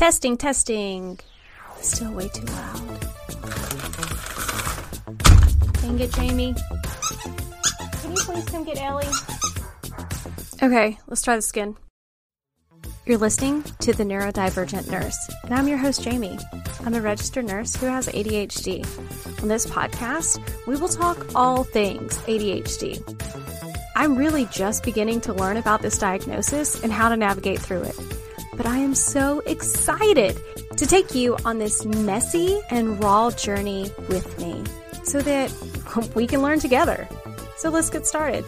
Testing, testing. Still way too loud. Dang it, Jamie. Can you please come get Ellie? Okay, let's try this again. You're listening to The Neurodivergent Nurse, and I'm your host, Jamie. I'm a registered nurse who has ADHD. On this podcast, we will talk all things ADHD. I'm really just beginning to learn about this diagnosis and how to navigate through it. But I am so excited to take you on this messy and raw journey with me so that we can learn together. So let's get started.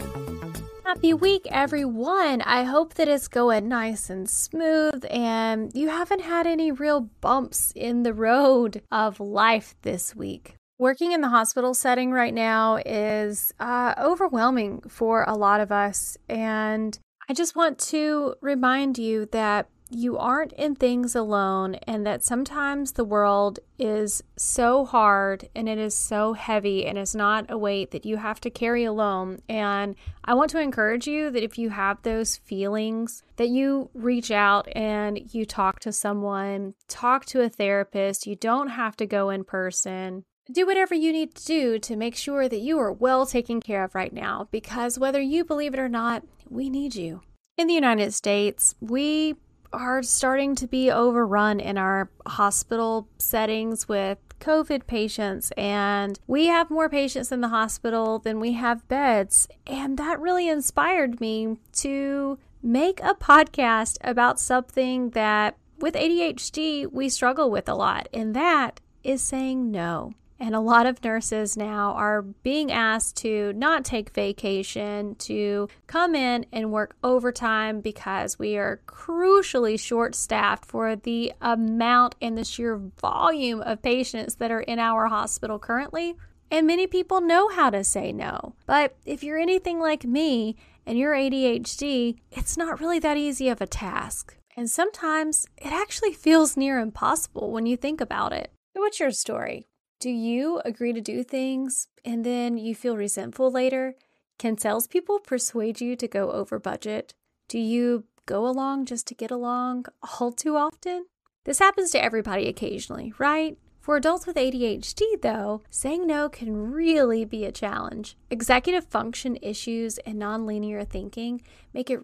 Happy week, everyone. I hope that it's going nice and smooth and you haven't had any real bumps in the road of life this week. Working in the hospital setting right now is uh, overwhelming for a lot of us. And I just want to remind you that you aren't in things alone and that sometimes the world is so hard and it is so heavy and it's not a weight that you have to carry alone. And I want to encourage you that if you have those feelings that you reach out and you talk to someone talk to a therapist. You don't have to go in person. Do whatever you need to do to make sure that you are well taken care of right now because whether you believe it or not we need you. In the United States, we are starting to be overrun in our hospital settings with COVID patients, and we have more patients in the hospital than we have beds. And that really inspired me to make a podcast about something that with ADHD we struggle with a lot, and that is saying no. And a lot of nurses now are being asked to not take vacation, to come in and work overtime because we are crucially short staffed for the amount and the sheer volume of patients that are in our hospital currently. And many people know how to say no. But if you're anything like me and you're ADHD, it's not really that easy of a task. And sometimes it actually feels near impossible when you think about it. What's your story? Do you agree to do things and then you feel resentful later? Can salespeople persuade you to go over budget? Do you go along just to get along all too often? This happens to everybody occasionally, right? For adults with ADHD, though, saying no can really be a challenge. Executive function issues and nonlinear thinking make it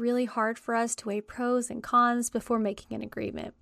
really hard for us to weigh pros and cons before making an agreement.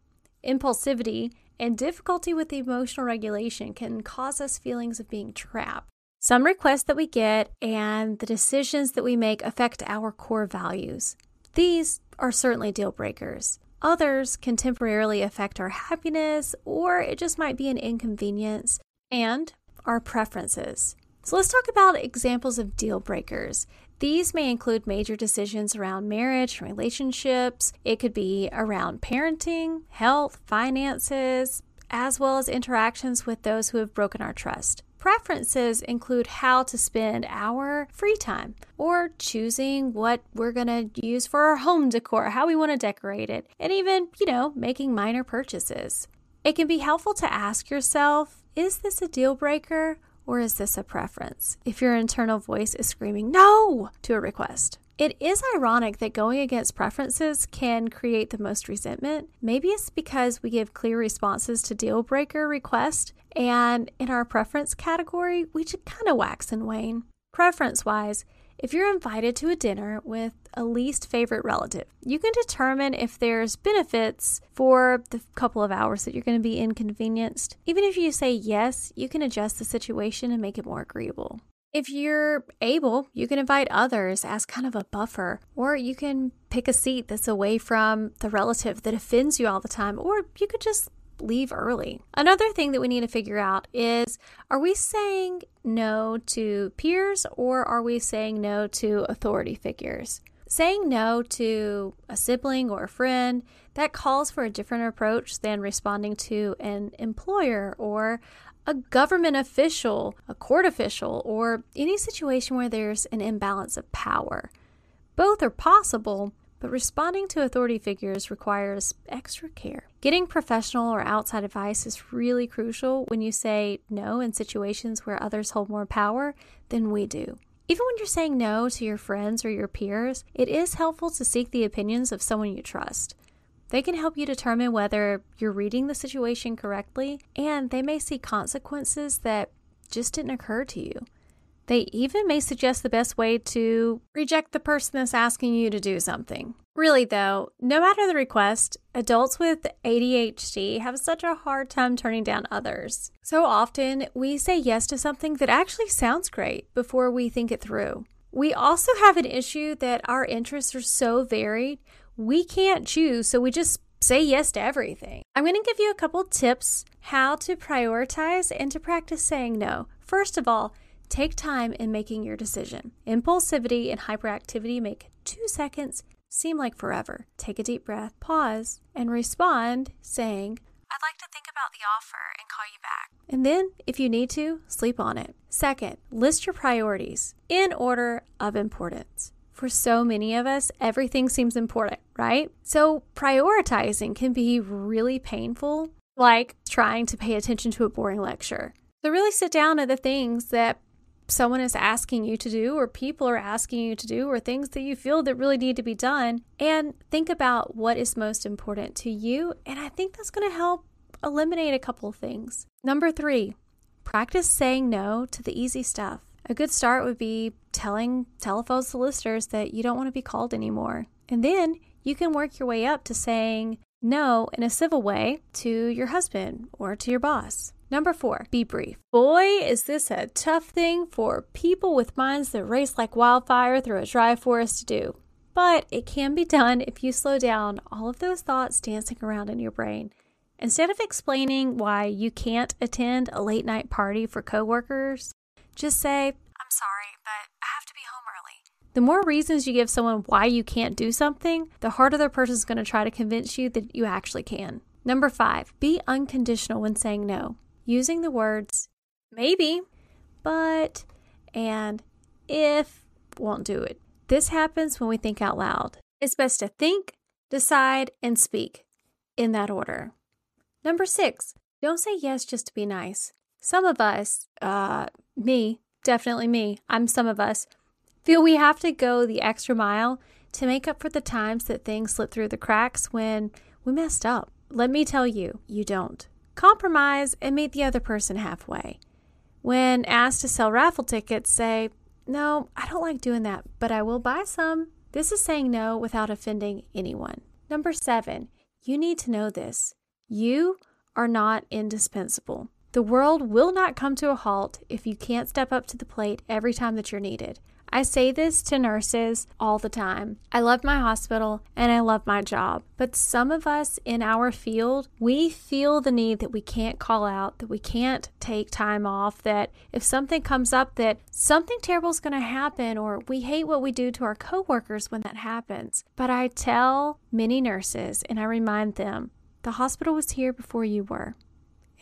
Impulsivity and difficulty with emotional regulation can cause us feelings of being trapped. Some requests that we get and the decisions that we make affect our core values. These are certainly deal breakers. Others can temporarily affect our happiness, or it just might be an inconvenience, and our preferences. So let's talk about examples of deal breakers. These may include major decisions around marriage, relationships. It could be around parenting, health, finances, as well as interactions with those who have broken our trust. Preferences include how to spend our free time or choosing what we're going to use for our home decor, how we want to decorate it, and even, you know, making minor purchases. It can be helpful to ask yourself is this a deal breaker or is this a preference? If your internal voice is screaming no to a request. It is ironic that going against preferences can create the most resentment. Maybe it's because we give clear responses to deal breaker requests, and in our preference category, we just kind of wax and wane. Preference wise, if you're invited to a dinner with a least favorite relative, you can determine if there's benefits for the couple of hours that you're going to be inconvenienced. Even if you say yes, you can adjust the situation and make it more agreeable. If you're able, you can invite others as kind of a buffer, or you can pick a seat that's away from the relative that offends you all the time, or you could just leave early. Another thing that we need to figure out is are we saying no to peers or are we saying no to authority figures? Saying no to a sibling or a friend, that calls for a different approach than responding to an employer or a government official, a court official, or any situation where there's an imbalance of power. Both are possible, but responding to authority figures requires extra care. Getting professional or outside advice is really crucial when you say no in situations where others hold more power than we do. Even when you're saying no to your friends or your peers, it is helpful to seek the opinions of someone you trust. They can help you determine whether you're reading the situation correctly, and they may see consequences that just didn't occur to you. They even may suggest the best way to reject the person that's asking you to do something. Really, though, no matter the request, adults with ADHD have such a hard time turning down others. So often, we say yes to something that actually sounds great before we think it through. We also have an issue that our interests are so varied, we can't choose, so we just say yes to everything. I'm going to give you a couple tips how to prioritize and to practice saying no. First of all, Take time in making your decision. Impulsivity and hyperactivity make two seconds seem like forever. Take a deep breath, pause, and respond saying, I'd like to think about the offer and call you back. And then, if you need to, sleep on it. Second, list your priorities in order of importance. For so many of us, everything seems important, right? So, prioritizing can be really painful, like trying to pay attention to a boring lecture. So, really sit down at the things that someone is asking you to do or people are asking you to do or things that you feel that really need to be done and think about what is most important to you and I think that's going to help eliminate a couple things. Number 3, practice saying no to the easy stuff. A good start would be telling telephone solicitors that you don't want to be called anymore. And then you can work your way up to saying no in a civil way to your husband or to your boss. Number four, be brief. Boy, is this a tough thing for people with minds that race like wildfire through a dry forest to do. But it can be done if you slow down all of those thoughts dancing around in your brain. Instead of explaining why you can't attend a late night party for coworkers, just say, I'm sorry, but I have to be home early. The more reasons you give someone why you can't do something, the harder the person's going to try to convince you that you actually can. Number five, be unconditional when saying no using the words maybe, but, and if won't do it. This happens when we think out loud. It's best to think, decide, and speak in that order. Number six, don't say yes just to be nice. Some of us, uh, me, definitely me, I'm some of us, feel we have to go the extra mile to make up for the times that things slip through the cracks when we messed up. Let me tell you, you don't. Compromise and meet the other person halfway. When asked to sell raffle tickets, say, No, I don't like doing that, but I will buy some. This is saying no without offending anyone. Number seven, you need to know this. You are not indispensable. The world will not come to a halt if you can't step up to the plate every time that you're needed. I say this to nurses all the time. I love my hospital and I love my job. But some of us in our field, we feel the need that we can't call out, that we can't take time off, that if something comes up that something terrible is going to happen or we hate what we do to our coworkers when that happens. But I tell many nurses and I remind them, the hospital was here before you were.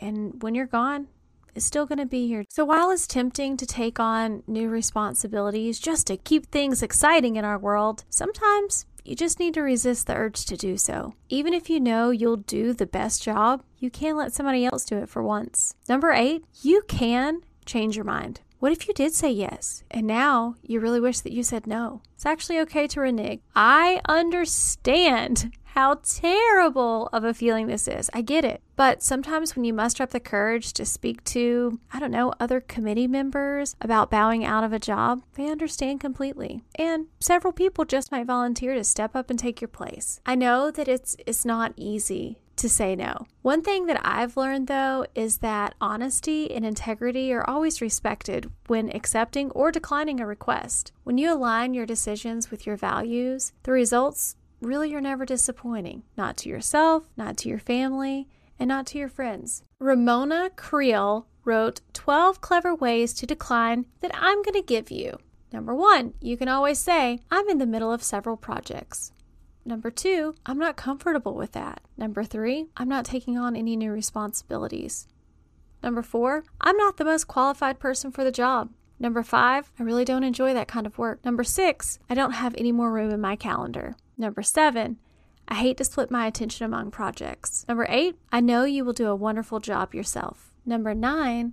And when you're gone, is still going to be here. So while it's tempting to take on new responsibilities just to keep things exciting in our world, sometimes you just need to resist the urge to do so. Even if you know you'll do the best job, you can't let somebody else do it for once. Number eight, you can change your mind. What if you did say yes and now you really wish that you said no? It's actually okay to renege. I understand how terrible of a feeling this is. I get it. But sometimes when you muster up the courage to speak to, I don't know, other committee members about bowing out of a job, they understand completely. And several people just might volunteer to step up and take your place. I know that it's it's not easy to say no. One thing that I've learned though is that honesty and integrity are always respected when accepting or declining a request. When you align your decisions with your values, the results really you're never disappointing, not to yourself, not to your family, and not to your friends. Ramona Creel wrote 12 clever ways to decline that I'm going to give you. Number one, you can always say, I'm in the middle of several projects. Number two, I'm not comfortable with that. Number three, I'm not taking on any new responsibilities. Number four, I'm not the most qualified person for the job. Number five, I really don't enjoy that kind of work. Number six, I don't have any more room in my calendar. Number seven, I hate to split my attention among projects. Number eight, I know you will do a wonderful job yourself. Number nine,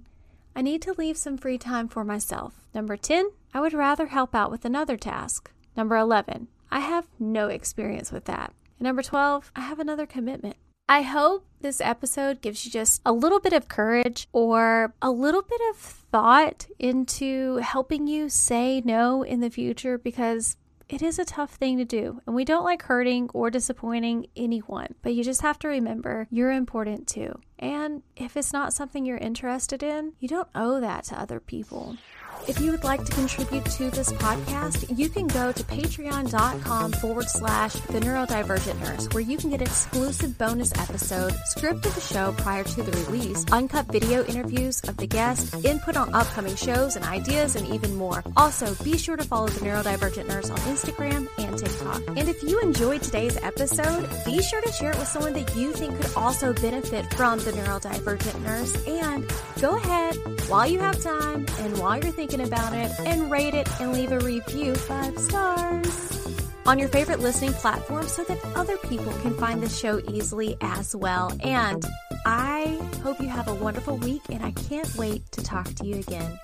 I need to leave some free time for myself. Number 10, I would rather help out with another task. Number 11, I have no experience with that. And number 12, I have another commitment. I hope this episode gives you just a little bit of courage or a little bit of thought into helping you say no in the future because it is a tough thing to do, and we don't like hurting or disappointing anyone. But you just have to remember you're important too. And if it's not something you're interested in, you don't owe that to other people. If you would like to contribute to this podcast, you can go to patreon.com forward slash the neurodivergent nurse, where you can get exclusive bonus episode, script of the show prior to the release, uncut video interviews of the guest, input on upcoming shows and ideas, and even more. Also, be sure to follow the neurodivergent nurse on Instagram and TikTok. And if you enjoyed today's episode, be sure to share it with someone that you think could also benefit from the neurodivergent nurse. And go ahead while you have time and while you're thinking thinking about it and rate it and leave a review five stars on your favorite listening platform so that other people can find the show easily as well. And I hope you have a wonderful week and I can't wait to talk to you again.